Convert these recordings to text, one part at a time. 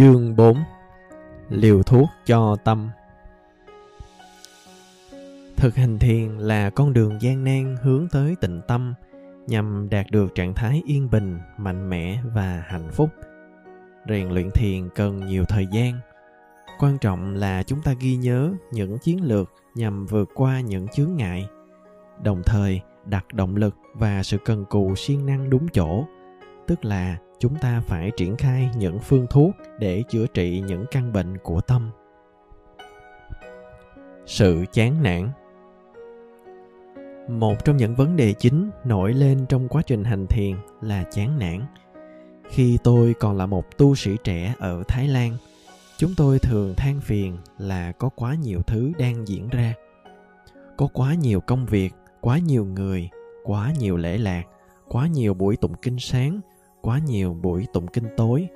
Chương 4 Liều thuốc cho tâm Thực hành thiền là con đường gian nan hướng tới tịnh tâm nhằm đạt được trạng thái yên bình, mạnh mẽ và hạnh phúc. Rèn luyện thiền cần nhiều thời gian. Quan trọng là chúng ta ghi nhớ những chiến lược nhằm vượt qua những chướng ngại, đồng thời đặt động lực và sự cần cù siêng năng đúng chỗ, tức là chúng ta phải triển khai những phương thuốc để chữa trị những căn bệnh của tâm. Sự chán nản. Một trong những vấn đề chính nổi lên trong quá trình hành thiền là chán nản. Khi tôi còn là một tu sĩ trẻ ở thái lan, chúng tôi thường than phiền là có quá nhiều thứ đang diễn ra. Có quá nhiều công việc, quá nhiều người, quá nhiều lễ lạc, quá nhiều buổi tụng kinh sáng quá nhiều buổi tụng kinh tối.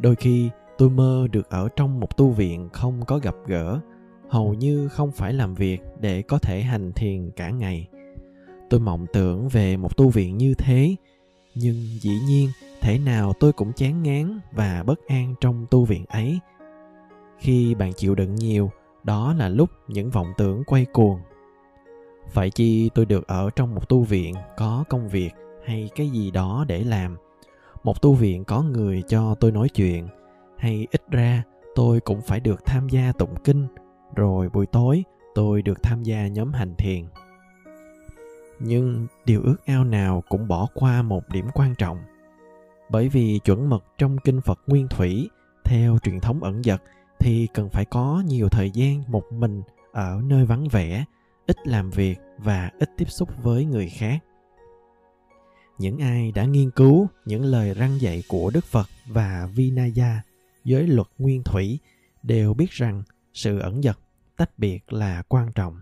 Đôi khi, tôi mơ được ở trong một tu viện không có gặp gỡ, hầu như không phải làm việc để có thể hành thiền cả ngày. Tôi mộng tưởng về một tu viện như thế, nhưng dĩ nhiên thể nào tôi cũng chán ngán và bất an trong tu viện ấy. Khi bạn chịu đựng nhiều, đó là lúc những vọng tưởng quay cuồng. Phải chi tôi được ở trong một tu viện có công việc hay cái gì đó để làm một tu viện có người cho tôi nói chuyện. Hay ít ra, tôi cũng phải được tham gia tụng kinh. Rồi buổi tối, tôi được tham gia nhóm hành thiền. Nhưng điều ước ao nào cũng bỏ qua một điểm quan trọng. Bởi vì chuẩn mực trong kinh phật nguyên thủy, theo truyền thống ẩn dật, thì cần phải có nhiều thời gian một mình ở nơi vắng vẻ, ít làm việc và ít tiếp xúc với người khác những ai đã nghiên cứu những lời răng dạy của Đức Phật và Vinaya, giới luật nguyên thủy, đều biết rằng sự ẩn dật, tách biệt là quan trọng.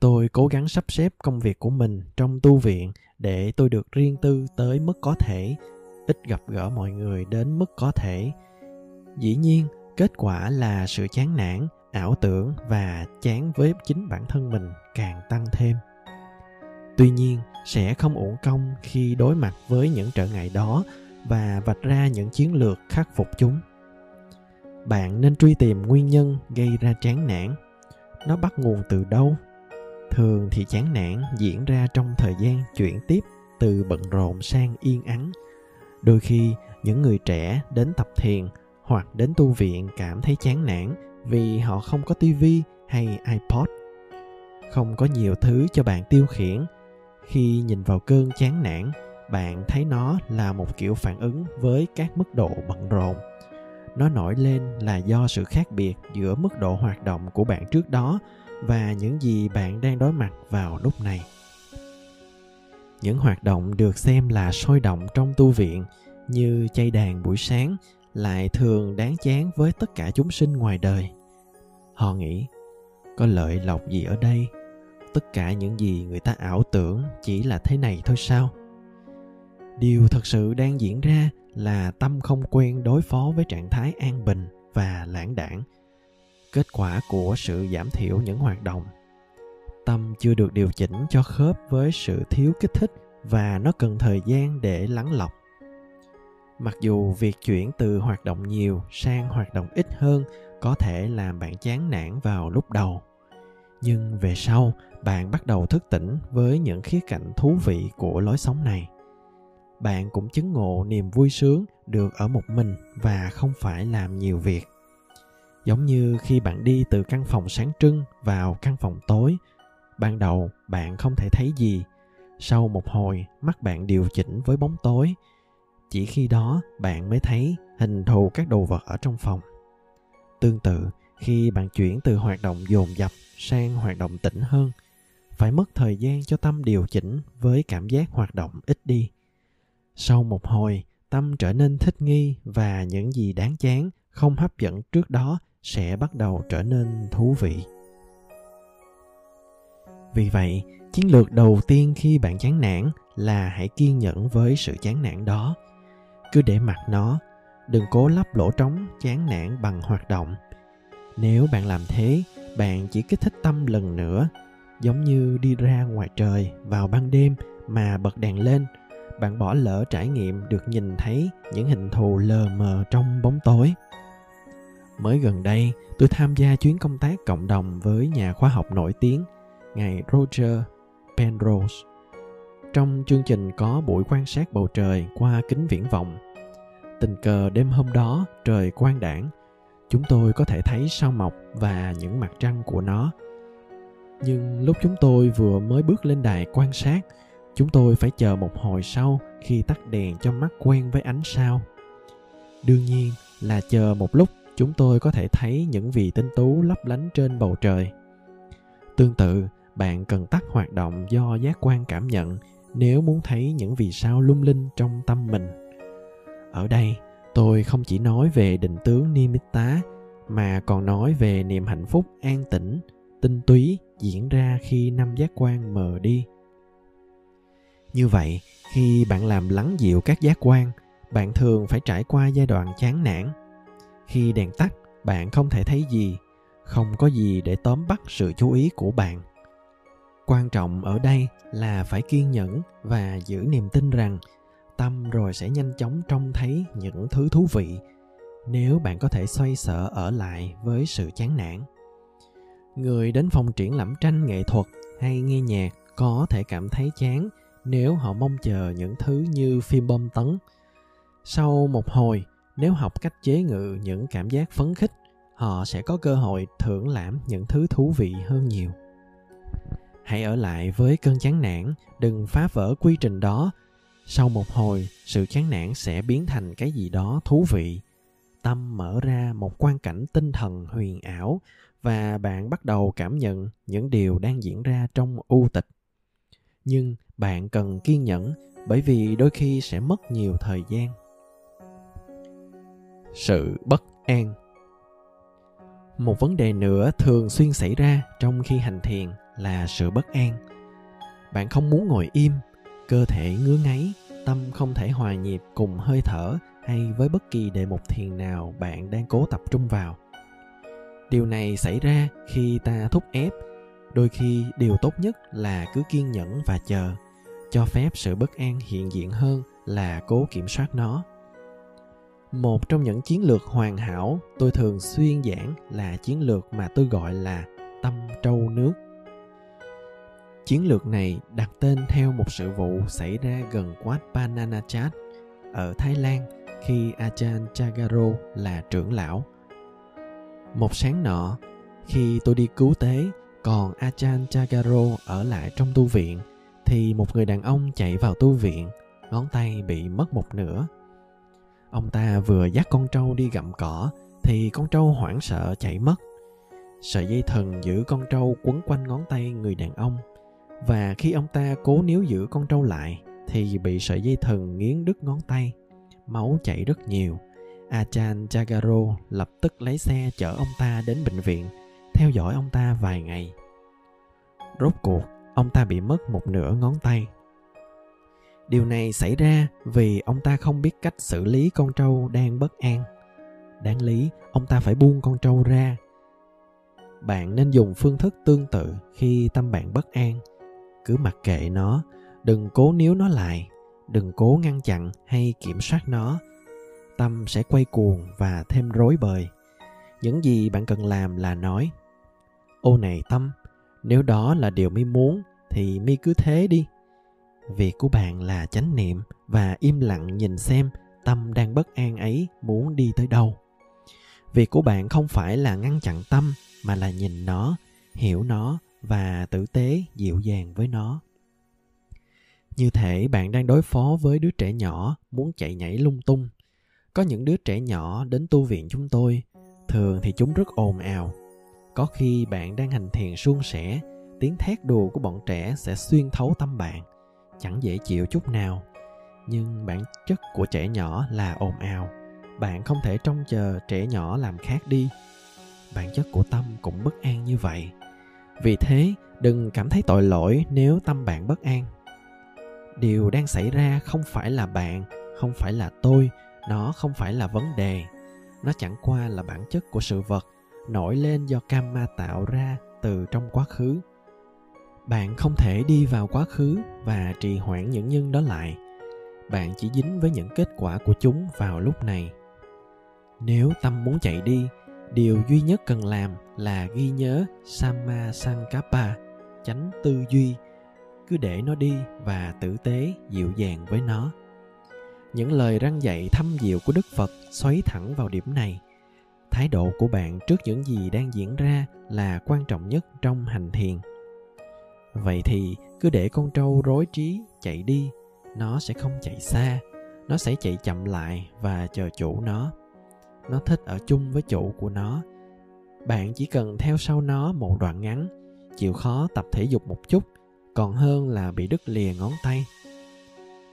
Tôi cố gắng sắp xếp công việc của mình trong tu viện để tôi được riêng tư tới mức có thể, ít gặp gỡ mọi người đến mức có thể. Dĩ nhiên, kết quả là sự chán nản, ảo tưởng và chán với chính bản thân mình càng tăng thêm tuy nhiên sẽ không uổng công khi đối mặt với những trở ngại đó và vạch ra những chiến lược khắc phục chúng. Bạn nên truy tìm nguyên nhân gây ra chán nản. Nó bắt nguồn từ đâu? Thường thì chán nản diễn ra trong thời gian chuyển tiếp từ bận rộn sang yên ắng. Đôi khi, những người trẻ đến tập thiền hoặc đến tu viện cảm thấy chán nản vì họ không có tivi hay ipod. Không có nhiều thứ cho bạn tiêu khiển khi nhìn vào cơn chán nản, bạn thấy nó là một kiểu phản ứng với các mức độ bận rộn. Nó nổi lên là do sự khác biệt giữa mức độ hoạt động của bạn trước đó và những gì bạn đang đối mặt vào lúc này. Những hoạt động được xem là sôi động trong tu viện, như chay đàn buổi sáng, lại thường đáng chán với tất cả chúng sinh ngoài đời. Họ nghĩ, có lợi lộc gì ở đây? Tất cả những gì người ta ảo tưởng chỉ là thế này thôi sao? Điều thật sự đang diễn ra là tâm không quen đối phó với trạng thái an bình và lãng đảng. Kết quả của sự giảm thiểu những hoạt động. Tâm chưa được điều chỉnh cho khớp với sự thiếu kích thích và nó cần thời gian để lắng lọc. Mặc dù việc chuyển từ hoạt động nhiều sang hoạt động ít hơn có thể làm bạn chán nản vào lúc đầu nhưng về sau, bạn bắt đầu thức tỉnh với những khía cạnh thú vị của lối sống này. Bạn cũng chứng ngộ niềm vui sướng được ở một mình và không phải làm nhiều việc. Giống như khi bạn đi từ căn phòng sáng trưng vào căn phòng tối, ban đầu bạn không thể thấy gì. Sau một hồi, mắt bạn điều chỉnh với bóng tối. Chỉ khi đó bạn mới thấy hình thù các đồ vật ở trong phòng. Tương tự khi bạn chuyển từ hoạt động dồn dập sang hoạt động tĩnh hơn, phải mất thời gian cho tâm điều chỉnh với cảm giác hoạt động ít đi. Sau một hồi, tâm trở nên thích nghi và những gì đáng chán, không hấp dẫn trước đó sẽ bắt đầu trở nên thú vị. Vì vậy, chiến lược đầu tiên khi bạn chán nản là hãy kiên nhẫn với sự chán nản đó. Cứ để mặc nó, đừng cố lấp lỗ trống chán nản bằng hoạt động nếu bạn làm thế, bạn chỉ kích thích tâm lần nữa, giống như đi ra ngoài trời vào ban đêm mà bật đèn lên. Bạn bỏ lỡ trải nghiệm được nhìn thấy những hình thù lờ mờ trong bóng tối. Mới gần đây, tôi tham gia chuyến công tác cộng đồng với nhà khoa học nổi tiếng, ngài roger penrose. Trong chương trình có buổi quan sát bầu trời qua kính viễn vọng, tình cờ đêm hôm đó trời quang đảng chúng tôi có thể thấy sao mọc và những mặt trăng của nó. Nhưng lúc chúng tôi vừa mới bước lên đài quan sát, chúng tôi phải chờ một hồi sau khi tắt đèn cho mắt quen với ánh sao. Đương nhiên là chờ một lúc chúng tôi có thể thấy những vì tinh tú lấp lánh trên bầu trời. Tương tự, bạn cần tắt hoạt động do giác quan cảm nhận nếu muốn thấy những vì sao lung linh trong tâm mình. Ở đây tôi không chỉ nói về định tướng nimitta mà còn nói về niềm hạnh phúc, an tĩnh, tinh túy diễn ra khi năm giác quan mờ đi. Như vậy, khi bạn làm lắng dịu các giác quan, bạn thường phải trải qua giai đoạn chán nản. Khi đèn tắt, bạn không thể thấy gì, không có gì để tóm bắt sự chú ý của bạn. Quan trọng ở đây là phải kiên nhẫn và giữ niềm tin rằng tâm rồi sẽ nhanh chóng trông thấy những thứ thú vị, nếu bạn có thể xoay sở ở lại với sự chán nản. Người đến phòng triển lãm tranh nghệ thuật hay nghe nhạc có thể cảm thấy chán nếu họ mong chờ những thứ như phim bom tấn. Sau một hồi, nếu học cách chế ngự những cảm giác phấn khích, họ sẽ có cơ hội thưởng lãm những thứ thú vị hơn nhiều. Hãy ở lại với cơn chán nản, đừng phá vỡ quy trình đó sau một hồi, sự chán nản sẽ biến thành cái gì đó thú vị. Tâm mở ra một quan cảnh tinh thần huyền ảo và bạn bắt đầu cảm nhận những điều đang diễn ra trong u tịch. Nhưng bạn cần kiên nhẫn, bởi vì đôi khi sẽ mất nhiều thời gian. Sự bất an. Một vấn đề nữa thường xuyên xảy ra trong khi hành thiền là sự bất an. Bạn không muốn ngồi im cơ thể ngứa ngáy, tâm không thể hòa nhịp cùng hơi thở hay với bất kỳ đề mục thiền nào bạn đang cố tập trung vào. Điều này xảy ra khi ta thúc ép, đôi khi điều tốt nhất là cứ kiên nhẫn và chờ, cho phép sự bất an hiện diện hơn là cố kiểm soát nó. Một trong những chiến lược hoàn hảo tôi thường xuyên giảng là chiến lược mà tôi gọi là tâm trâu nước chiến lược này đặt tên theo một sự vụ xảy ra gần Wat Pananachat ở Thái Lan khi Ajahn Chagaro là trưởng lão. Một sáng nọ, khi tôi đi cứu tế, còn Ajahn Chagaro ở lại trong tu viện, thì một người đàn ông chạy vào tu viện, ngón tay bị mất một nửa Ông ta vừa dắt con trâu đi gặm cỏ thì con trâu hoảng sợ chạy mất. Sợi dây thần giữ con trâu quấn quanh ngón tay người đàn ông và khi ông ta cố níu giữ con trâu lại thì bị sợi dây thần nghiến đứt ngón tay. Máu chảy rất nhiều. Achan Chagaro lập tức lấy xe chở ông ta đến bệnh viện, theo dõi ông ta vài ngày. Rốt cuộc, ông ta bị mất một nửa ngón tay điều này xảy ra vì ông ta không biết cách xử lý con trâu đang bất an đáng lý ông ta phải buông con trâu ra bạn nên dùng phương thức tương tự khi tâm bạn bất an cứ mặc kệ nó, đừng cố níu nó lại, đừng cố ngăn chặn hay kiểm soát nó. Tâm sẽ quay cuồng và thêm rối bời. Những gì bạn cần làm là nói, ô này tâm, nếu đó là điều mi muốn thì mi cứ thế đi. Việc của bạn là chánh niệm và im lặng nhìn xem tâm đang bất an ấy muốn đi tới đâu. Việc của bạn không phải là ngăn chặn tâm mà là nhìn nó, hiểu nó và tử tế dịu dàng với nó. Như thể bạn đang đối phó với đứa trẻ nhỏ muốn chạy nhảy lung tung. Có những đứa trẻ nhỏ đến tu viện chúng tôi, thường thì chúng rất ồn ào. Có khi bạn đang hành thiền suôn sẻ, tiếng thét đùa của bọn trẻ sẽ xuyên thấu tâm bạn, chẳng dễ chịu chút nào. Nhưng bản chất của trẻ nhỏ là ồn ào. Bạn không thể trông chờ trẻ nhỏ làm khác đi. Bản chất của tâm cũng bất an như vậy vì thế, đừng cảm thấy tội lỗi nếu tâm bạn bất an. Điều đang xảy ra không phải là bạn, không phải là tôi, nó không phải là vấn đề. Nó chẳng qua là bản chất của sự vật, nổi lên do karma tạo ra từ trong quá khứ. Bạn không thể đi vào quá khứ và trì hoãn những nhân đó lại. Bạn chỉ dính với những kết quả của chúng vào lúc này. Nếu tâm muốn chạy đi điều duy nhất cần làm là ghi nhớ samma sankappa tránh tư duy. Cứ để nó đi và tử tế dịu dàng với nó. Những lời răng dạy thâm diệu của đức phật xoáy thẳng vào điểm này. Thái độ của bạn trước những gì đang diễn ra là quan trọng nhất trong hành thiền. Vậy thì, cứ để con trâu rối trí chạy đi, nó sẽ không chạy xa. Nó sẽ chạy chậm lại và chờ chủ nó nó thích ở chung với chủ của nó. Bạn chỉ cần theo sau nó một đoạn ngắn, chịu khó tập thể dục một chút, còn hơn là bị đứt lìa ngón tay.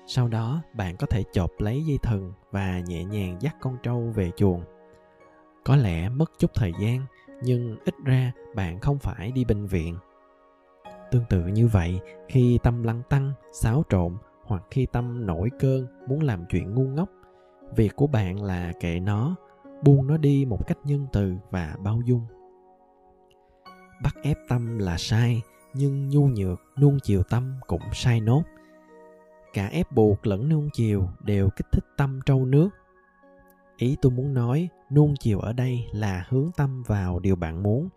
Sau đó, bạn có thể chộp lấy dây thừng và nhẹ nhàng dắt con trâu về chuồng. Có lẽ mất chút thời gian, nhưng ít ra bạn không phải đi bệnh viện. Tương tự như vậy, khi tâm lăng tăng, xáo trộn, hoặc khi tâm nổi cơn, muốn làm chuyện ngu ngốc, việc của bạn là kệ nó buông nó đi một cách nhân từ và bao dung. Bắt ép tâm là sai, nhưng nhu nhược, nuông chiều tâm cũng sai nốt. Cả ép buộc lẫn nuông chiều đều kích thích tâm trâu nước. Ý tôi muốn nói, nuông chiều ở đây là hướng tâm vào điều bạn muốn.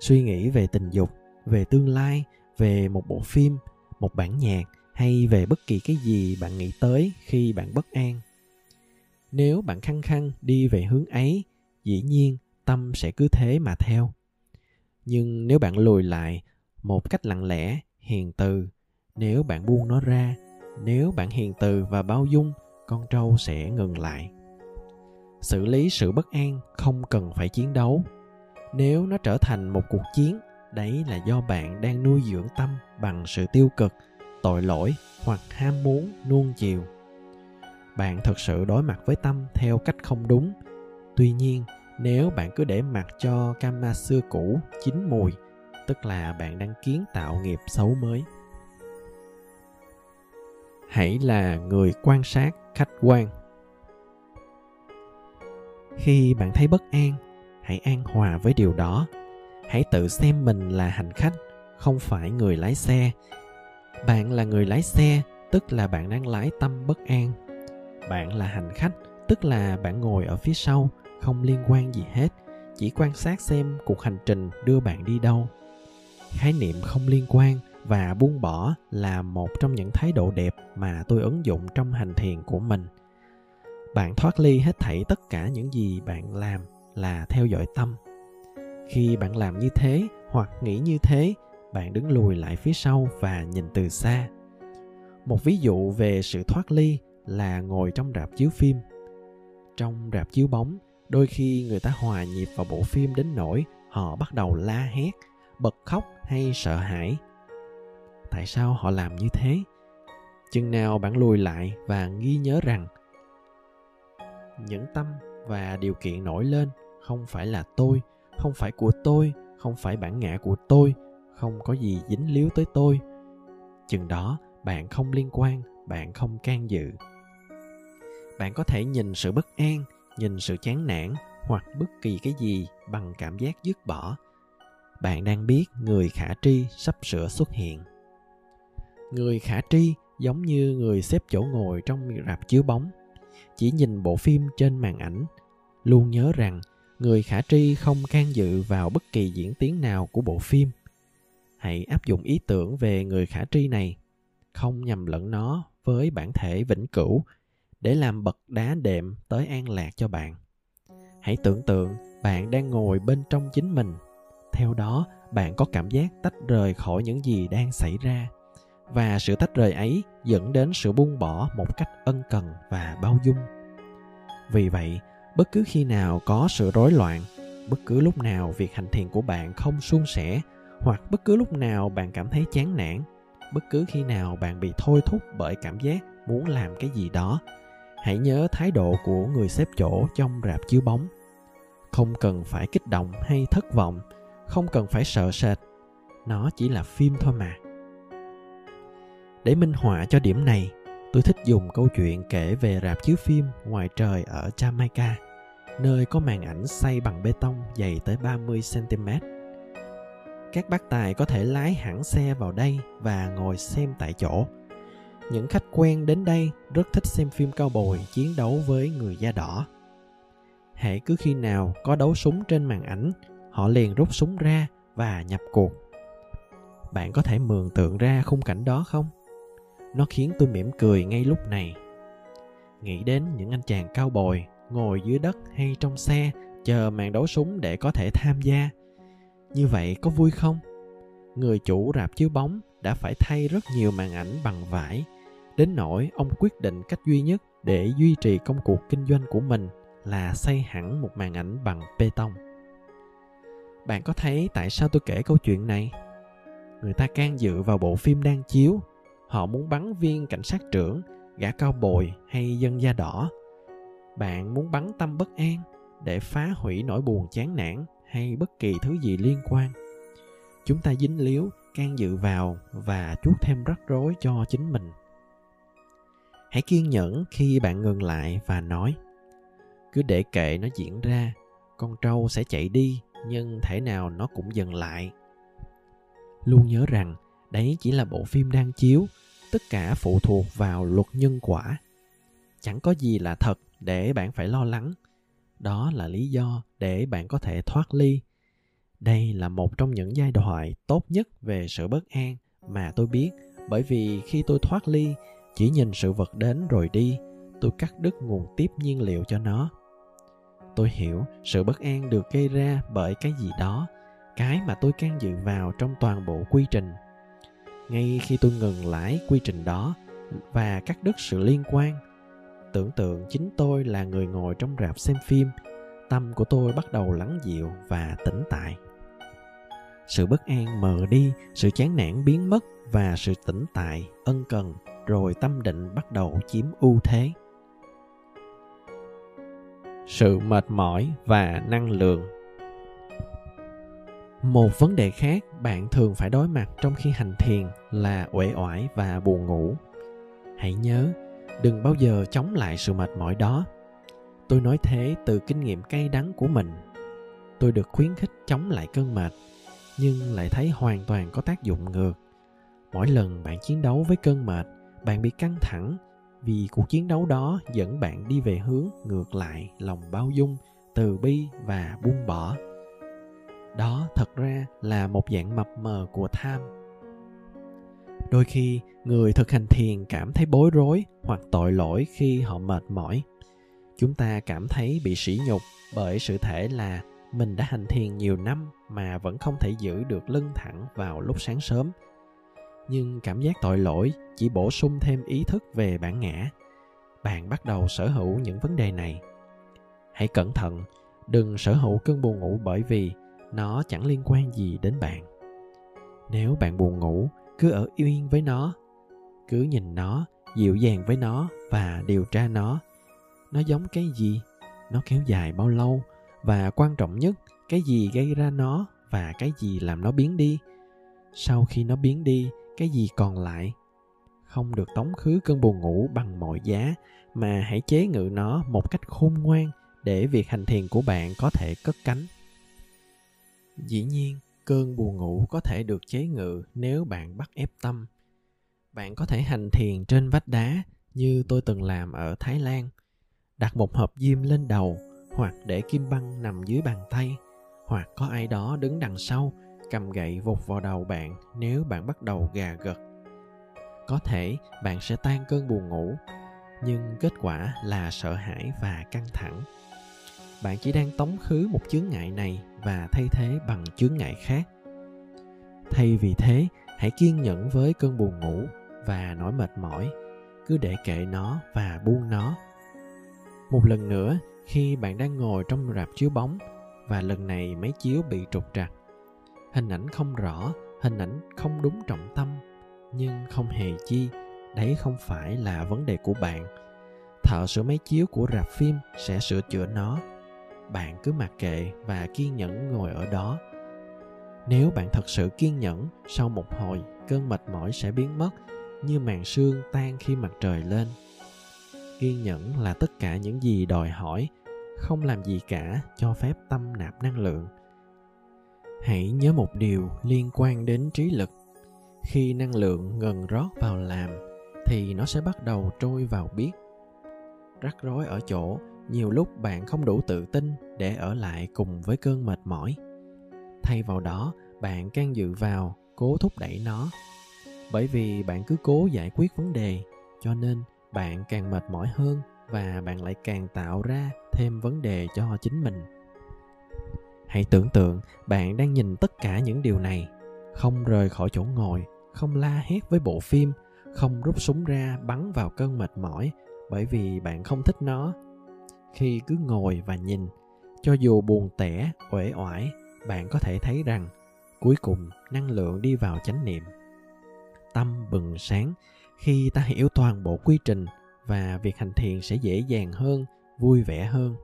Suy nghĩ về tình dục, về tương lai, về một bộ phim, một bản nhạc hay về bất kỳ cái gì bạn nghĩ tới khi bạn bất an nếu bạn khăng khăng đi về hướng ấy, dĩ nhiên tâm sẽ cứ thế mà theo. Nhưng nếu bạn lùi lại một cách lặng lẽ, hiền từ, nếu bạn buông nó ra, nếu bạn hiền từ và bao dung, con trâu sẽ ngừng lại. Xử lý sự bất an không cần phải chiến đấu. Nếu nó trở thành một cuộc chiến, đấy là do bạn đang nuôi dưỡng tâm bằng sự tiêu cực, tội lỗi hoặc ham muốn nuông chiều bạn thật sự đối mặt với tâm theo cách không đúng. Tuy nhiên, nếu bạn cứ để mặc cho kama xưa cũ, chín mùi, tức là bạn đang kiến tạo nghiệp xấu mới. Hãy là người quan sát khách quan. Khi bạn thấy bất an, hãy an hòa với điều đó. Hãy tự xem mình là hành khách, không phải người lái xe. Bạn là người lái xe, tức là bạn đang lái tâm bất an bạn là hành khách, tức là bạn ngồi ở phía sau, không liên quan gì hết, chỉ quan sát xem cuộc hành trình đưa bạn đi đâu. Khái niệm không liên quan và buông bỏ là một trong những thái độ đẹp mà tôi ứng dụng trong hành thiền của mình. Bạn thoát ly hết thảy tất cả những gì bạn làm là theo dõi tâm. Khi bạn làm như thế hoặc nghĩ như thế, bạn đứng lùi lại phía sau và nhìn từ xa. Một ví dụ về sự thoát ly là ngồi trong rạp chiếu phim. Trong rạp chiếu bóng, đôi khi người ta hòa nhịp vào bộ phim đến nỗi họ bắt đầu la hét, bật khóc hay sợ hãi. Tại sao họ làm như thế? Chừng nào bạn lùi lại và ghi nhớ rằng những tâm và điều kiện nổi lên không phải là tôi, không phải của tôi, không phải bản ngã của tôi, không có gì dính líu tới tôi. Chừng đó, bạn không liên quan, bạn không can dự bạn có thể nhìn sự bất an, nhìn sự chán nản hoặc bất kỳ cái gì bằng cảm giác dứt bỏ. Bạn đang biết người khả tri sắp sửa xuất hiện. Người khả tri giống như người xếp chỗ ngồi trong rạp chiếu bóng. Chỉ nhìn bộ phim trên màn ảnh, luôn nhớ rằng người khả tri không can dự vào bất kỳ diễn tiến nào của bộ phim. Hãy áp dụng ý tưởng về người khả tri này, không nhầm lẫn nó với bản thể vĩnh cửu để làm bậc đá đệm tới an lạc cho bạn. Hãy tưởng tượng bạn đang ngồi bên trong chính mình. Theo đó, bạn có cảm giác tách rời khỏi những gì đang xảy ra. Và sự tách rời ấy dẫn đến sự buông bỏ một cách ân cần và bao dung. Vì vậy, bất cứ khi nào có sự rối loạn, bất cứ lúc nào việc hành thiền của bạn không suôn sẻ, hoặc bất cứ lúc nào bạn cảm thấy chán nản, bất cứ khi nào bạn bị thôi thúc bởi cảm giác muốn làm cái gì đó hãy nhớ thái độ của người xếp chỗ trong rạp chiếu bóng không cần phải kích động hay thất vọng không cần phải sợ sệt nó chỉ là phim thôi mà để minh họa cho điểm này tôi thích dùng câu chuyện kể về rạp chiếu phim ngoài trời ở Jamaica, nơi có màn ảnh xây bằng bê tông dày tới 30 cm. Các bác tài có thể lái hẳn xe vào đây và ngồi xem tại chỗ những khách quen đến đây rất thích xem phim cao bồi chiến đấu với người da đỏ. Hễ cứ khi nào có đấu súng trên màn ảnh, họ liền rút súng ra và nhập cuộc. Bạn có thể mường tượng ra khung cảnh đó không? Nó khiến tôi mỉm cười ngay lúc này. Nghĩ đến những anh chàng cao bồi ngồi dưới đất hay trong xe chờ màn đấu súng để có thể tham gia, như vậy có vui không? Người chủ rạp chiếu bóng đã phải thay rất nhiều màn ảnh bằng vải đến nỗi ông quyết định cách duy nhất để duy trì công cuộc kinh doanh của mình là xây hẳn một màn ảnh bằng bê tông. Bạn có thấy tại sao tôi kể câu chuyện này? Người ta can dự vào bộ phim đang chiếu. Họ muốn bắn viên cảnh sát trưởng, gã cao bồi hay dân da đỏ. Bạn muốn bắn tâm bất an để phá hủy nỗi buồn chán nản hay bất kỳ thứ gì liên quan. Chúng ta dính líu, can dự vào và chuốc thêm rắc rối cho chính mình hãy kiên nhẫn khi bạn ngừng lại và nói. Cứ để kệ nó diễn ra, con trâu sẽ chạy đi, nhưng thể nào nó cũng dừng lại. Luôn nhớ rằng, đấy chỉ là bộ phim đang chiếu, tất cả phụ thuộc vào luật nhân quả. Chẳng có gì là thật để bạn phải lo lắng. Đó là lý do để bạn có thể thoát ly. Đây là một trong những giai đoạn tốt nhất về sự bất an mà tôi biết, bởi vì khi tôi thoát ly chỉ nhìn sự vật đến rồi đi, tôi cắt đứt nguồn tiếp nhiên liệu cho nó. Tôi hiểu sự bất an được gây ra bởi cái gì đó, cái mà tôi can dự vào trong toàn bộ quy trình. Ngay khi tôi ngừng lại quy trình đó và cắt đứt sự liên quan, tưởng tượng chính tôi là người ngồi trong rạp xem phim, tâm của tôi bắt đầu lắng dịu và tĩnh tại sự bất an mờ đi, sự chán nản biến mất và sự tĩnh tại, ân cần, rồi tâm định bắt đầu chiếm ưu thế. Sự mệt mỏi và năng lượng. Một vấn đề khác bạn thường phải đối mặt trong khi hành thiền là uể oải và buồn ngủ. Hãy nhớ, đừng bao giờ chống lại sự mệt mỏi đó. Tôi nói thế từ kinh nghiệm cay đắng của mình. Tôi được khuyến khích chống lại cơn mệt nhưng lại thấy hoàn toàn có tác dụng ngược. Mỗi lần bạn chiến đấu với cơn mệt, bạn bị căng thẳng vì cuộc chiến đấu đó dẫn bạn đi về hướng ngược lại lòng bao dung, từ bi và buông bỏ. Đó thật ra là một dạng mập mờ của tham. Đôi khi, người thực hành thiền cảm thấy bối rối hoặc tội lỗi khi họ mệt mỏi. Chúng ta cảm thấy bị sỉ nhục bởi sự thể là mình đã hành thiền nhiều năm mà vẫn không thể giữ được lưng thẳng vào lúc sáng sớm. Nhưng cảm giác tội lỗi chỉ bổ sung thêm ý thức về bản ngã. Bạn bắt đầu sở hữu những vấn đề này. Hãy cẩn thận, đừng sở hữu cơn buồn ngủ bởi vì nó chẳng liên quan gì đến bạn. Nếu bạn buồn ngủ, cứ ở yên với nó, cứ nhìn nó, dịu dàng với nó và điều tra nó. Nó giống cái gì? Nó kéo dài bao lâu? Và quan trọng nhất cái gì gây ra nó và cái gì làm nó biến đi. Sau khi nó biến đi, cái gì còn lại? Không được tống khứ cơn buồn ngủ bằng mọi giá, mà hãy chế ngự nó một cách khôn ngoan để việc hành thiền của bạn có thể cất cánh. Dĩ nhiên, cơn buồn ngủ có thể được chế ngự nếu bạn bắt ép tâm. Bạn có thể hành thiền trên vách đá như tôi từng làm ở thái lan, đặt một hộp diêm lên đầu hoặc để kim băng nằm dưới bàn tay hoặc có ai đó đứng đằng sau, cầm gậy vụt vào đầu bạn nếu bạn bắt đầu gà gật. Có thể bạn sẽ tan cơn buồn ngủ, nhưng kết quả là sợ hãi và căng thẳng. Bạn chỉ đang tống khứ một chướng ngại này và thay thế bằng chướng ngại khác. Thay vì thế, hãy kiên nhẫn với cơn buồn ngủ và nỗi mệt mỏi. Cứ để kệ nó và buông nó. Một lần nữa, khi bạn đang ngồi trong rạp chiếu bóng và lần này máy chiếu bị trục trặc. Hình ảnh không rõ, hình ảnh không đúng trọng tâm, nhưng không hề chi, đấy không phải là vấn đề của bạn. Thợ sửa máy chiếu của rạp phim sẽ sửa chữa nó. Bạn cứ mặc kệ và kiên nhẫn ngồi ở đó. Nếu bạn thật sự kiên nhẫn, sau một hồi, cơn mệt mỏi sẽ biến mất, như màn sương tan khi mặt trời lên. Kiên nhẫn là tất cả những gì đòi hỏi không làm gì cả, cho phép tâm nạp năng lượng. Hãy nhớ một điều liên quan đến trí lực. Khi năng lượng ngần rót vào làm, thì nó sẽ bắt đầu trôi vào biết. Rắc rối ở chỗ, nhiều lúc bạn không đủ tự tin để ở lại cùng với cơn mệt mỏi. Thay vào đó, bạn can dự vào cố thúc đẩy nó. Bởi vì bạn cứ cố giải quyết vấn đề, cho nên bạn càng mệt mỏi hơn và bạn lại càng tạo ra thêm vấn đề cho chính mình. Hãy tưởng tượng bạn đang nhìn tất cả những điều này, không rời khỏi chỗ ngồi, không la hét với bộ phim, không rút súng ra bắn vào cơn mệt mỏi bởi vì bạn không thích nó. Khi cứ ngồi và nhìn, cho dù buồn tẻ, uể oải, bạn có thể thấy rằng cuối cùng năng lượng đi vào chánh niệm. Tâm bừng sáng khi ta hiểu toàn bộ quy trình và việc hành thiền sẽ dễ dàng hơn vui vẻ hơn.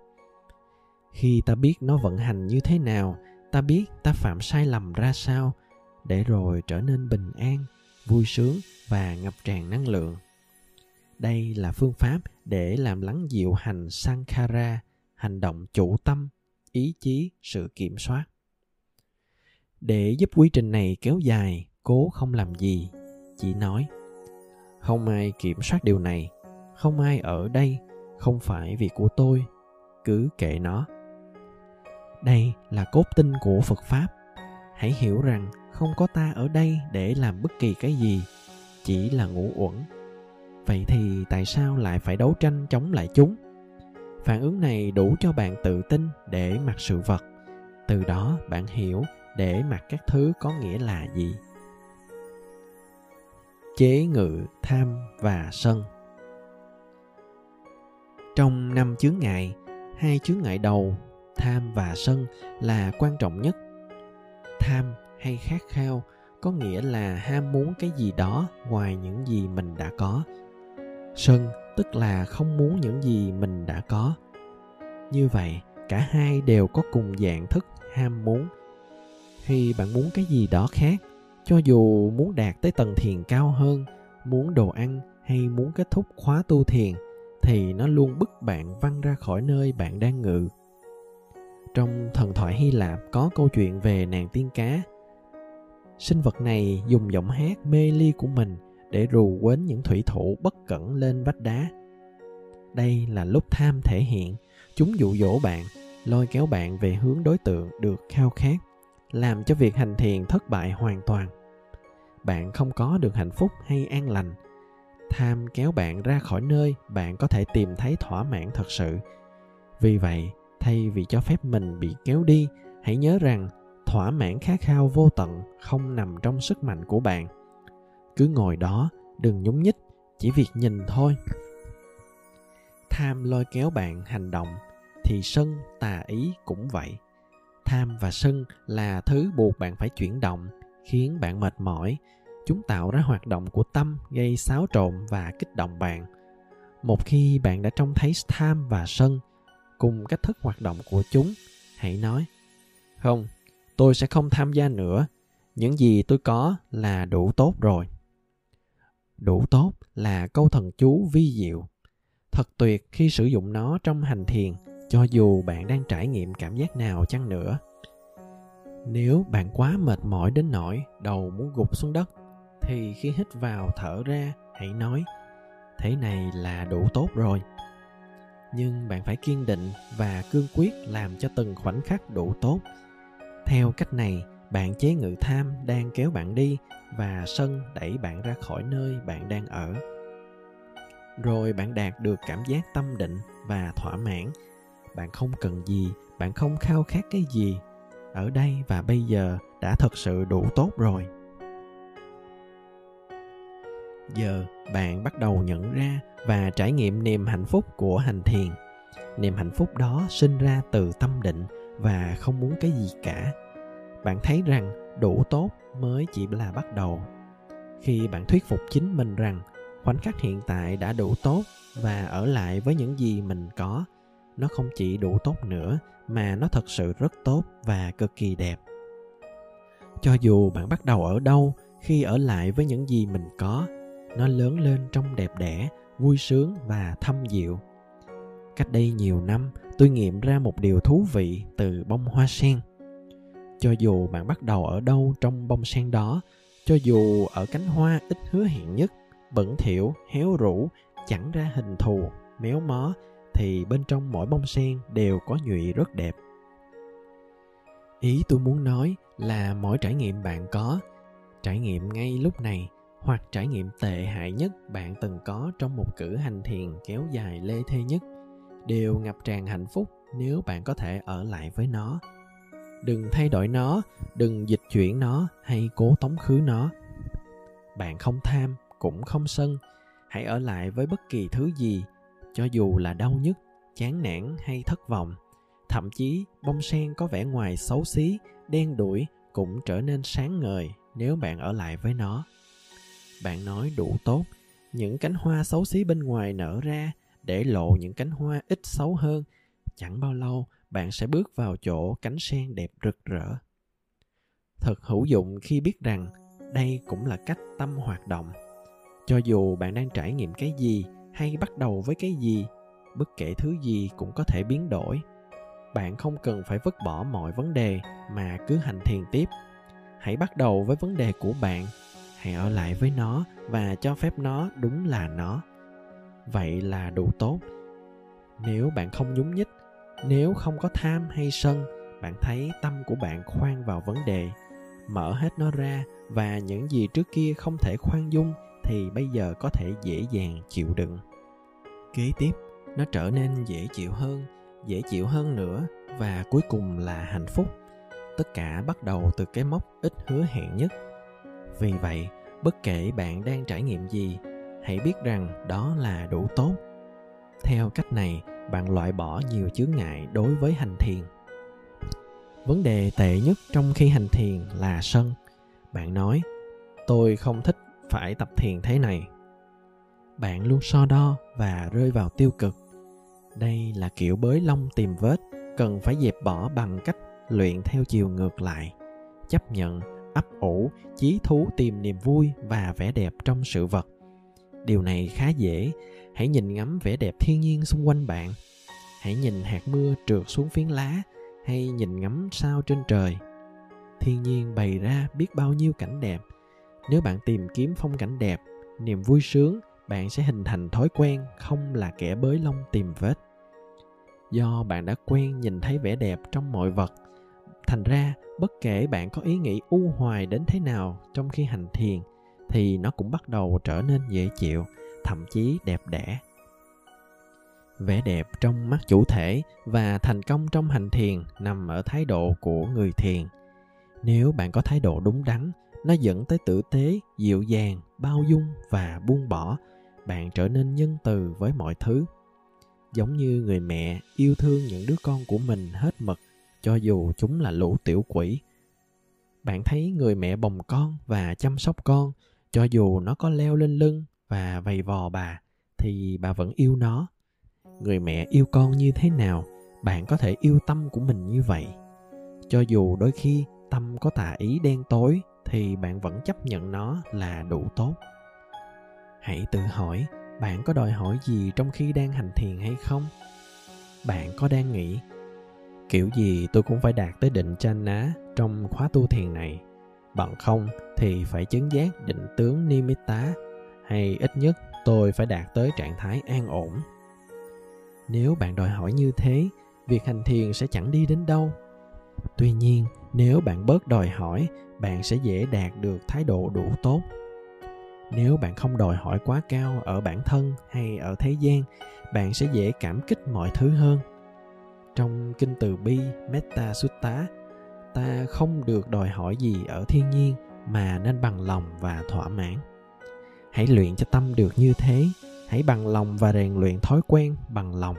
Khi ta biết nó vận hành như thế nào, ta biết ta phạm sai lầm ra sao, để rồi trở nên bình an, vui sướng và ngập tràn năng lượng. Đây là phương pháp để làm lắng dịu hành sankhara, hành động chủ tâm, ý chí, sự kiểm soát. Để giúp quy trình này kéo dài, cố không làm gì, chỉ nói, không ai kiểm soát điều này, không ai ở đây không phải việc của tôi, cứ kệ nó. Đây là cốt tinh của phật pháp. Hãy hiểu rằng không có ta ở đây để làm bất kỳ cái gì, chỉ là ngủ uẩn. Vậy thì tại sao lại phải đấu tranh chống lại chúng? Phản ứng này đủ cho bạn tự tin để mặc sự vật. Từ đó bạn hiểu để mặc các thứ có nghĩa là gì. Chế ngự, tham và sân trong năm chướng ngại, hai chướng ngại đầu, tham và sân là quan trọng nhất. Tham hay khát khao có nghĩa là ham muốn cái gì đó ngoài những gì mình đã có. Sân tức là không muốn những gì mình đã có. Như vậy, cả hai đều có cùng dạng thức ham muốn. Khi bạn muốn cái gì đó khác, cho dù muốn đạt tới tầng thiền cao hơn, muốn đồ ăn hay muốn kết thúc khóa tu thiền thì nó luôn bức bạn văng ra khỏi nơi bạn đang ngự. Trong thần thoại hy lạp có câu chuyện về nàng tiên cá. Sinh vật này dùng giọng hát mê ly của mình để rù quến những thủy thủ bất cẩn lên vách đá. Đây là lúc tham thể hiện, chúng dụ dỗ bạn, lôi kéo bạn về hướng đối tượng được khao khát, làm cho việc hành thiền thất bại hoàn toàn. Bạn không có được hạnh phúc hay an lành tham kéo bạn ra khỏi nơi bạn có thể tìm thấy thỏa mãn thật sự. Vì vậy, thay vì cho phép mình bị kéo đi, hãy nhớ rằng thỏa mãn khát khao vô tận không nằm trong sức mạnh của bạn. Cứ ngồi đó, đừng nhúng nhích, chỉ việc nhìn thôi. Tham lôi kéo bạn hành động thì sân tà ý cũng vậy. Tham và sân là thứ buộc bạn phải chuyển động, khiến bạn mệt mỏi chúng tạo ra hoạt động của tâm, gây xáo trộn và kích động bạn. Một khi bạn đã trông thấy tham và sân cùng cách thức hoạt động của chúng, hãy nói, không, tôi sẽ không tham gia nữa. Những gì tôi có là đủ tốt rồi. Đủ tốt là câu thần chú vi diệu. Thật tuyệt khi sử dụng nó trong hành thiền, cho dù bạn đang trải nghiệm cảm giác nào chăng nữa. Nếu bạn quá mệt mỏi đến nỗi đầu muốn gục xuống đất thì khi hít vào thở ra, hãy nói, thế này là đủ tốt rồi. Nhưng bạn phải kiên định và cương quyết làm cho từng khoảnh khắc đủ tốt. Theo cách này, bạn chế ngự tham đang kéo bạn đi và sân đẩy bạn ra khỏi nơi bạn đang ở. Rồi bạn đạt được cảm giác tâm định và thỏa mãn. Bạn không cần gì, bạn không khao khát cái gì. Ở đây và bây giờ đã thật sự đủ tốt rồi giờ bạn bắt đầu nhận ra và trải nghiệm niềm hạnh phúc của hành thiền. Niềm hạnh phúc đó sinh ra từ tâm định và không muốn cái gì cả. Bạn thấy rằng đủ tốt mới chỉ là bắt đầu. Khi bạn thuyết phục chính mình rằng khoảnh khắc hiện tại đã đủ tốt và ở lại với những gì mình có, nó không chỉ đủ tốt nữa mà nó thật sự rất tốt và cực kỳ đẹp. Cho dù bạn bắt đầu ở đâu, khi ở lại với những gì mình có nó lớn lên trong đẹp đẽ, vui sướng và thâm diệu cách đây nhiều năm, tôi nghiệm ra một điều thú vị từ bông hoa sen. Cho dù bạn bắt đầu ở đâu trong bông sen đó, cho dù ở cánh hoa ít hứa hẹn nhất, bẩn thỉu, héo rũ, chẳng ra hình thù, méo mó, thì bên trong mỗi bông sen đều có nhụy rất đẹp. Ý tôi muốn nói là mỗi trải nghiệm bạn có, trải nghiệm ngay lúc này hoặc trải nghiệm tệ hại nhất bạn từng có trong một cử hành thiền kéo dài lê thê nhất. Đều ngập tràn hạnh phúc nếu bạn có thể ở lại với nó. Đừng thay đổi nó, đừng dịch chuyển nó hay cố tống khứ nó. Bạn không tham cũng không sân, hãy ở lại với bất kỳ thứ gì, cho dù là đau nhức, chán nản hay thất vọng. Thậm chí, bông sen có vẻ ngoài xấu xí, đen đuổi cũng trở nên sáng ngời nếu bạn ở lại với nó bạn nói đủ tốt. Những cánh hoa xấu xí bên ngoài nở ra để lộ những cánh hoa ít xấu hơn. Chẳng bao lâu, bạn sẽ bước vào chỗ cánh sen đẹp rực rỡ. Thật hữu dụng khi biết rằng đây cũng là cách tâm hoạt động. Cho dù bạn đang trải nghiệm cái gì hay bắt đầu với cái gì, bất kể thứ gì cũng có thể biến đổi. Bạn không cần phải vứt bỏ mọi vấn đề mà cứ hành thiền tiếp. Hãy bắt đầu với vấn đề của bạn hãy ở lại với nó và cho phép nó đúng là nó. Vậy là đủ tốt. Nếu bạn không nhúng nhích, nếu không có tham hay sân, bạn thấy tâm của bạn khoan vào vấn đề. Mở hết nó ra và những gì trước kia không thể khoan dung thì bây giờ có thể dễ dàng chịu đựng. Kế tiếp, nó trở nên dễ chịu hơn, dễ chịu hơn nữa và cuối cùng là hạnh phúc. Tất cả bắt đầu từ cái mốc ít hứa hẹn nhất vì vậy, bất kể bạn đang trải nghiệm gì, hãy biết rằng đó là đủ tốt. Theo cách này, bạn loại bỏ nhiều chướng ngại đối với hành thiền. Vấn đề tệ nhất trong khi hành thiền là sân. Bạn nói, tôi không thích phải tập thiền thế này. Bạn luôn so đo và rơi vào tiêu cực. Đây là kiểu bới lông tìm vết, cần phải dẹp bỏ bằng cách luyện theo chiều ngược lại, chấp nhận ấp ủ, chí thú tìm niềm vui và vẻ đẹp trong sự vật. Điều này khá dễ. Hãy nhìn ngắm vẻ đẹp thiên nhiên xung quanh bạn. Hãy nhìn hạt mưa trượt xuống phiến lá hay nhìn ngắm sao trên trời. Thiên nhiên bày ra biết bao nhiêu cảnh đẹp. Nếu bạn tìm kiếm phong cảnh đẹp, niềm vui sướng, bạn sẽ hình thành thói quen không là kẻ bới lông tìm vết. Do bạn đã quen nhìn thấy vẻ đẹp trong mọi vật thành ra, bất kể bạn có ý nghĩ u hoài đến thế nào trong khi hành thiền, thì nó cũng bắt đầu trở nên dễ chịu, thậm chí đẹp đẽ. Vẻ đẹp trong mắt chủ thể và thành công trong hành thiền nằm ở thái độ của người thiền. Nếu bạn có thái độ đúng đắn, nó dẫn tới tử tế, dịu dàng, bao dung và buông bỏ, bạn trở nên nhân từ với mọi thứ. Giống như người mẹ yêu thương những đứa con của mình hết mực cho dù chúng là lũ tiểu quỷ. Bạn thấy người mẹ bồng con và chăm sóc con, cho dù nó có leo lên lưng và vầy vò bà, thì bà vẫn yêu nó. Người mẹ yêu con như thế nào, bạn có thể yêu tâm của mình như vậy. Cho dù đôi khi tâm có tà ý đen tối, thì bạn vẫn chấp nhận nó là đủ tốt. Hãy tự hỏi, bạn có đòi hỏi gì trong khi đang hành thiền hay không? Bạn có đang nghĩ kiểu gì tôi cũng phải đạt tới định chanh ná trong khóa tu thiền này. Bằng không thì phải chứng giác định tướng nimitta hay ít nhất tôi phải đạt tới trạng thái an ổn. Nếu bạn đòi hỏi như thế, việc hành thiền sẽ chẳng đi đến đâu. Tuy nhiên, nếu bạn bớt đòi hỏi, bạn sẽ dễ đạt được thái độ đủ tốt. Nếu bạn không đòi hỏi quá cao ở bản thân hay ở thế gian, bạn sẽ dễ cảm kích mọi thứ hơn trong kinh từ bi, metta sutta, ta không được đòi hỏi gì ở thiên nhiên mà nên bằng lòng và thỏa mãn. Hãy luyện cho tâm được như thế, hãy bằng lòng và rèn luyện thói quen bằng lòng.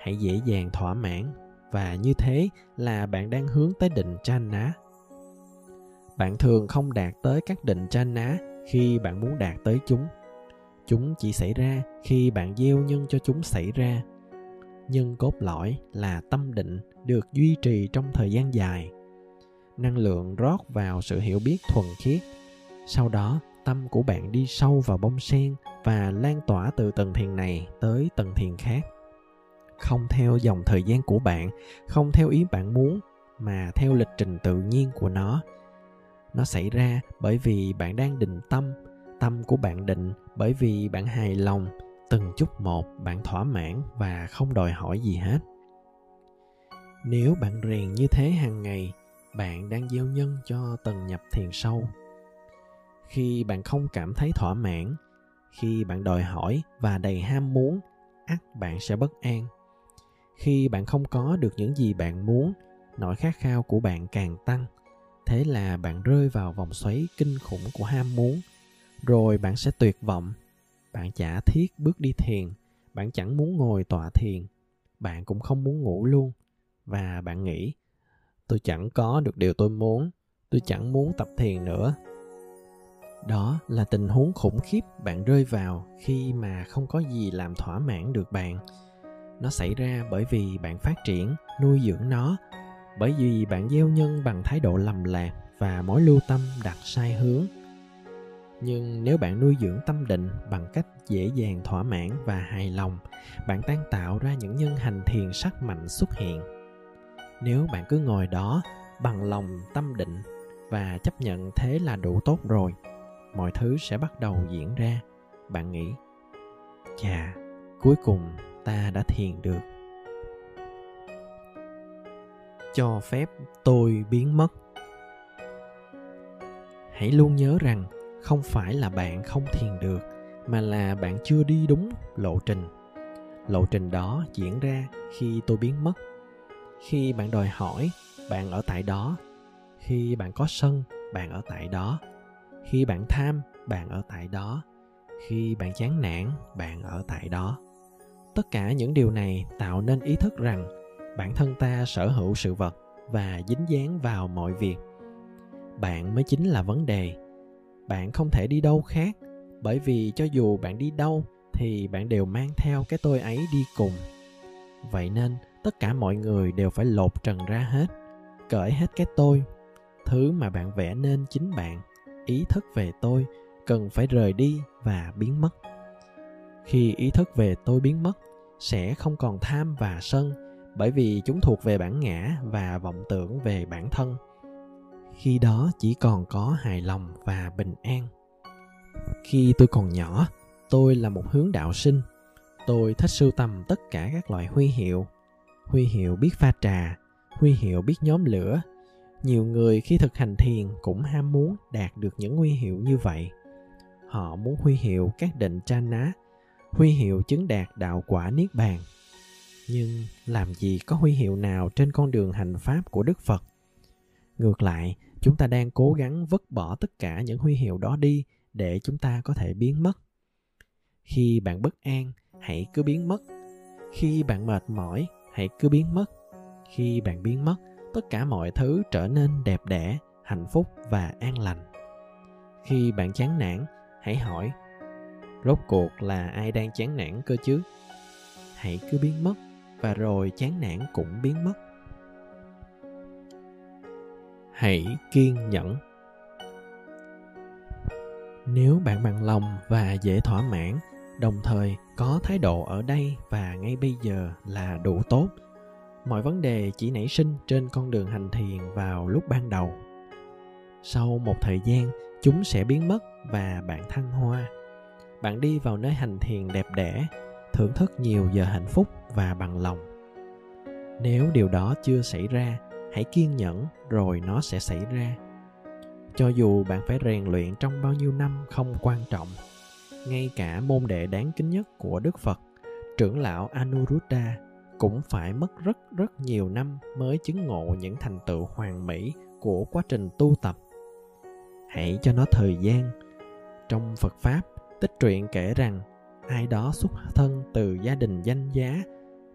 Hãy dễ dàng thỏa mãn, và như thế là bạn đang hướng tới định ná. bạn thường không đạt tới các định ná khi bạn muốn đạt tới chúng. Chúng chỉ xảy ra khi bạn gieo nhân cho chúng xảy ra nhưng cốt lõi là tâm định được duy trì trong thời gian dài. Năng lượng rót vào sự hiểu biết thuần khiết. Sau đó, tâm của bạn đi sâu vào bông sen và lan tỏa từ tầng thiền này tới tầng thiền khác. Không theo dòng thời gian của bạn, không theo ý bạn muốn, mà theo lịch trình tự nhiên của nó. Nó xảy ra bởi vì bạn đang định tâm tâm của bạn định bởi vì bạn hài lòng từng chút một bạn thỏa mãn và không đòi hỏi gì hết. Nếu bạn rèn như thế hàng ngày, bạn đang gieo nhân cho tầng nhập thiền sâu. Khi bạn không cảm thấy thỏa mãn, khi bạn đòi hỏi và đầy ham muốn, ắt bạn sẽ bất an. Khi bạn không có được những gì bạn muốn, nỗi khát khao của bạn càng tăng. Thế là bạn rơi vào vòng xoáy kinh khủng của ham muốn, rồi bạn sẽ tuyệt vọng bạn chả thiết bước đi thiền, bạn chẳng muốn ngồi tọa thiền, bạn cũng không muốn ngủ luôn. Và bạn nghĩ, tôi chẳng có được điều tôi muốn, tôi chẳng muốn tập thiền nữa. Đó là tình huống khủng khiếp bạn rơi vào khi mà không có gì làm thỏa mãn được bạn. Nó xảy ra bởi vì bạn phát triển, nuôi dưỡng nó, bởi vì bạn gieo nhân bằng thái độ lầm lạc và mối lưu tâm đặt sai hướng nhưng nếu bạn nuôi dưỡng tâm định bằng cách dễ dàng, thỏa mãn và hài lòng, bạn đang tạo ra những nhân hành thiền sắc mạnh xuất hiện. Nếu bạn cứ ngồi đó bằng lòng, tâm định và chấp nhận thế là đủ tốt rồi, mọi thứ sẽ bắt đầu diễn ra. Bạn nghĩ, chà, cuối cùng ta đã thiền được. Cho phép tôi biến mất. Hãy luôn nhớ rằng không phải là bạn không thiền được, mà là bạn chưa đi đúng lộ trình. Lộ trình đó diễn ra khi tôi biến mất. Khi bạn đòi hỏi, bạn ở tại đó. Khi bạn có sân, bạn ở tại đó. Khi bạn tham, bạn ở tại đó. Khi bạn chán nản, bạn ở tại đó. Tất cả những điều này tạo nên ý thức rằng bản thân ta sở hữu sự vật và dính dáng vào mọi việc. Bạn mới chính là vấn đề bạn không thể đi đâu khác. Bởi vì cho dù bạn đi đâu, thì bạn đều mang theo cái tôi ấy đi cùng. Vậy nên, tất cả mọi người đều phải lột trần ra hết, cởi hết cái tôi. Thứ mà bạn vẽ nên chính bạn, ý thức về tôi, cần phải rời đi và biến mất. Khi ý thức về tôi biến mất, sẽ không còn tham và sân, bởi vì chúng thuộc về bản ngã và vọng tưởng về bản thân khi đó chỉ còn có hài lòng và bình an. Khi tôi còn nhỏ, tôi là một hướng đạo sinh. Tôi thích sưu tầm tất cả các loại huy hiệu. Huy hiệu biết pha trà, huy hiệu biết nhóm lửa. Nhiều người khi thực hành thiền cũng ham muốn đạt được những huy hiệu như vậy. Họ muốn huy hiệu các định ná, huy hiệu chứng đạt đạo quả niết bàn. Nhưng làm gì có huy hiệu nào trên con đường hành pháp của đức phật? Ngược lại chúng ta đang cố gắng vứt bỏ tất cả những huy hiệu đó đi để chúng ta có thể biến mất. Khi bạn bất an, hãy cứ biến mất. Khi bạn mệt mỏi, hãy cứ biến mất. Khi bạn biến mất, tất cả mọi thứ trở nên đẹp đẽ, hạnh phúc và an lành. Khi bạn chán nản, hãy hỏi, rốt cuộc là ai đang chán nản cơ chứ? Hãy cứ biến mất, và rồi chán nản cũng biến mất hãy kiên nhẫn. Nếu bạn bằng lòng và dễ thỏa mãn, đồng thời có thái độ ở đây và ngay bây giờ là đủ tốt. Mọi vấn đề chỉ nảy sinh trên con đường hành thiền vào lúc ban đầu. Sau một thời gian, chúng sẽ biến mất và bạn thăng hoa. Bạn đi vào nơi hành thiền đẹp đẽ, thưởng thức nhiều giờ hạnh phúc và bằng lòng. Nếu điều đó chưa xảy ra hãy kiên nhẫn, rồi nó sẽ xảy ra. Cho dù bạn phải rèn luyện trong bao nhiêu năm không quan trọng, ngay cả môn đệ đáng kính nhất của đức phật, trưởng lão anuruddha cũng phải mất rất rất nhiều năm mới chứng ngộ những thành tựu hoàn mỹ của quá trình tu tập. Hãy cho nó thời gian. Trong phật pháp, tích truyện kể rằng ai đó xuất thân từ gia đình danh giá,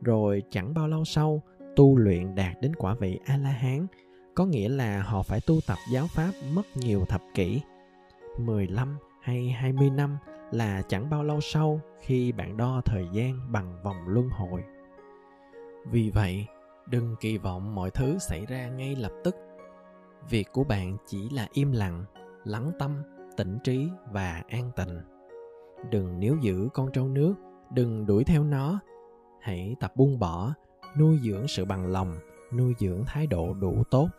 rồi chẳng bao lâu sau tu luyện đạt đến quả vị a la hán có nghĩa là họ phải tu tập giáo pháp mất nhiều thập kỷ 15 hay 20 năm là chẳng bao lâu sau khi bạn đo thời gian bằng vòng luân hồi. Vì vậy, đừng kỳ vọng mọi thứ xảy ra ngay lập tức. Việc của bạn chỉ là im lặng, lắng tâm, tĩnh trí và an tịnh. Đừng níu giữ con trâu nước, đừng đuổi theo nó. Hãy tập buông bỏ, nuôi dưỡng sự bằng lòng, nuôi dưỡng thái độ đủ tốt.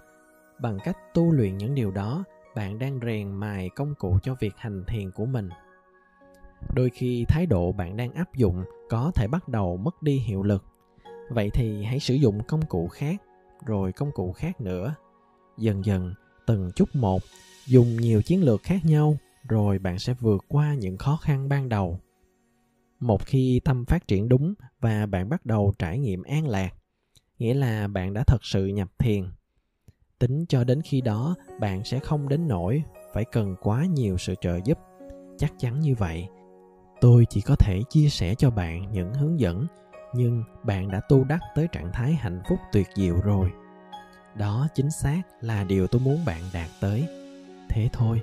Bằng cách tu luyện những điều đó, bạn đang rèn mài công cụ cho việc hành thiền của mình. Đôi khi thái độ bạn đang áp dụng có thể bắt đầu mất đi hiệu lực. Vậy thì hãy sử dụng công cụ khác rồi công cụ khác nữa. Dần dần từng chút một dùng nhiều chiến lược khác nhau rồi bạn sẽ vượt qua những khó khăn ban đầu một khi tâm phát triển đúng và bạn bắt đầu trải nghiệm an lạc, nghĩa là bạn đã thật sự nhập thiền. Tính cho đến khi đó, bạn sẽ không đến nỗi phải cần quá nhiều sự trợ giúp. Chắc chắn như vậy. Tôi chỉ có thể chia sẻ cho bạn những hướng dẫn, nhưng bạn đã tu đắc tới trạng thái hạnh phúc tuyệt diệu rồi. Đó chính xác là điều tôi muốn bạn đạt tới. Thế thôi.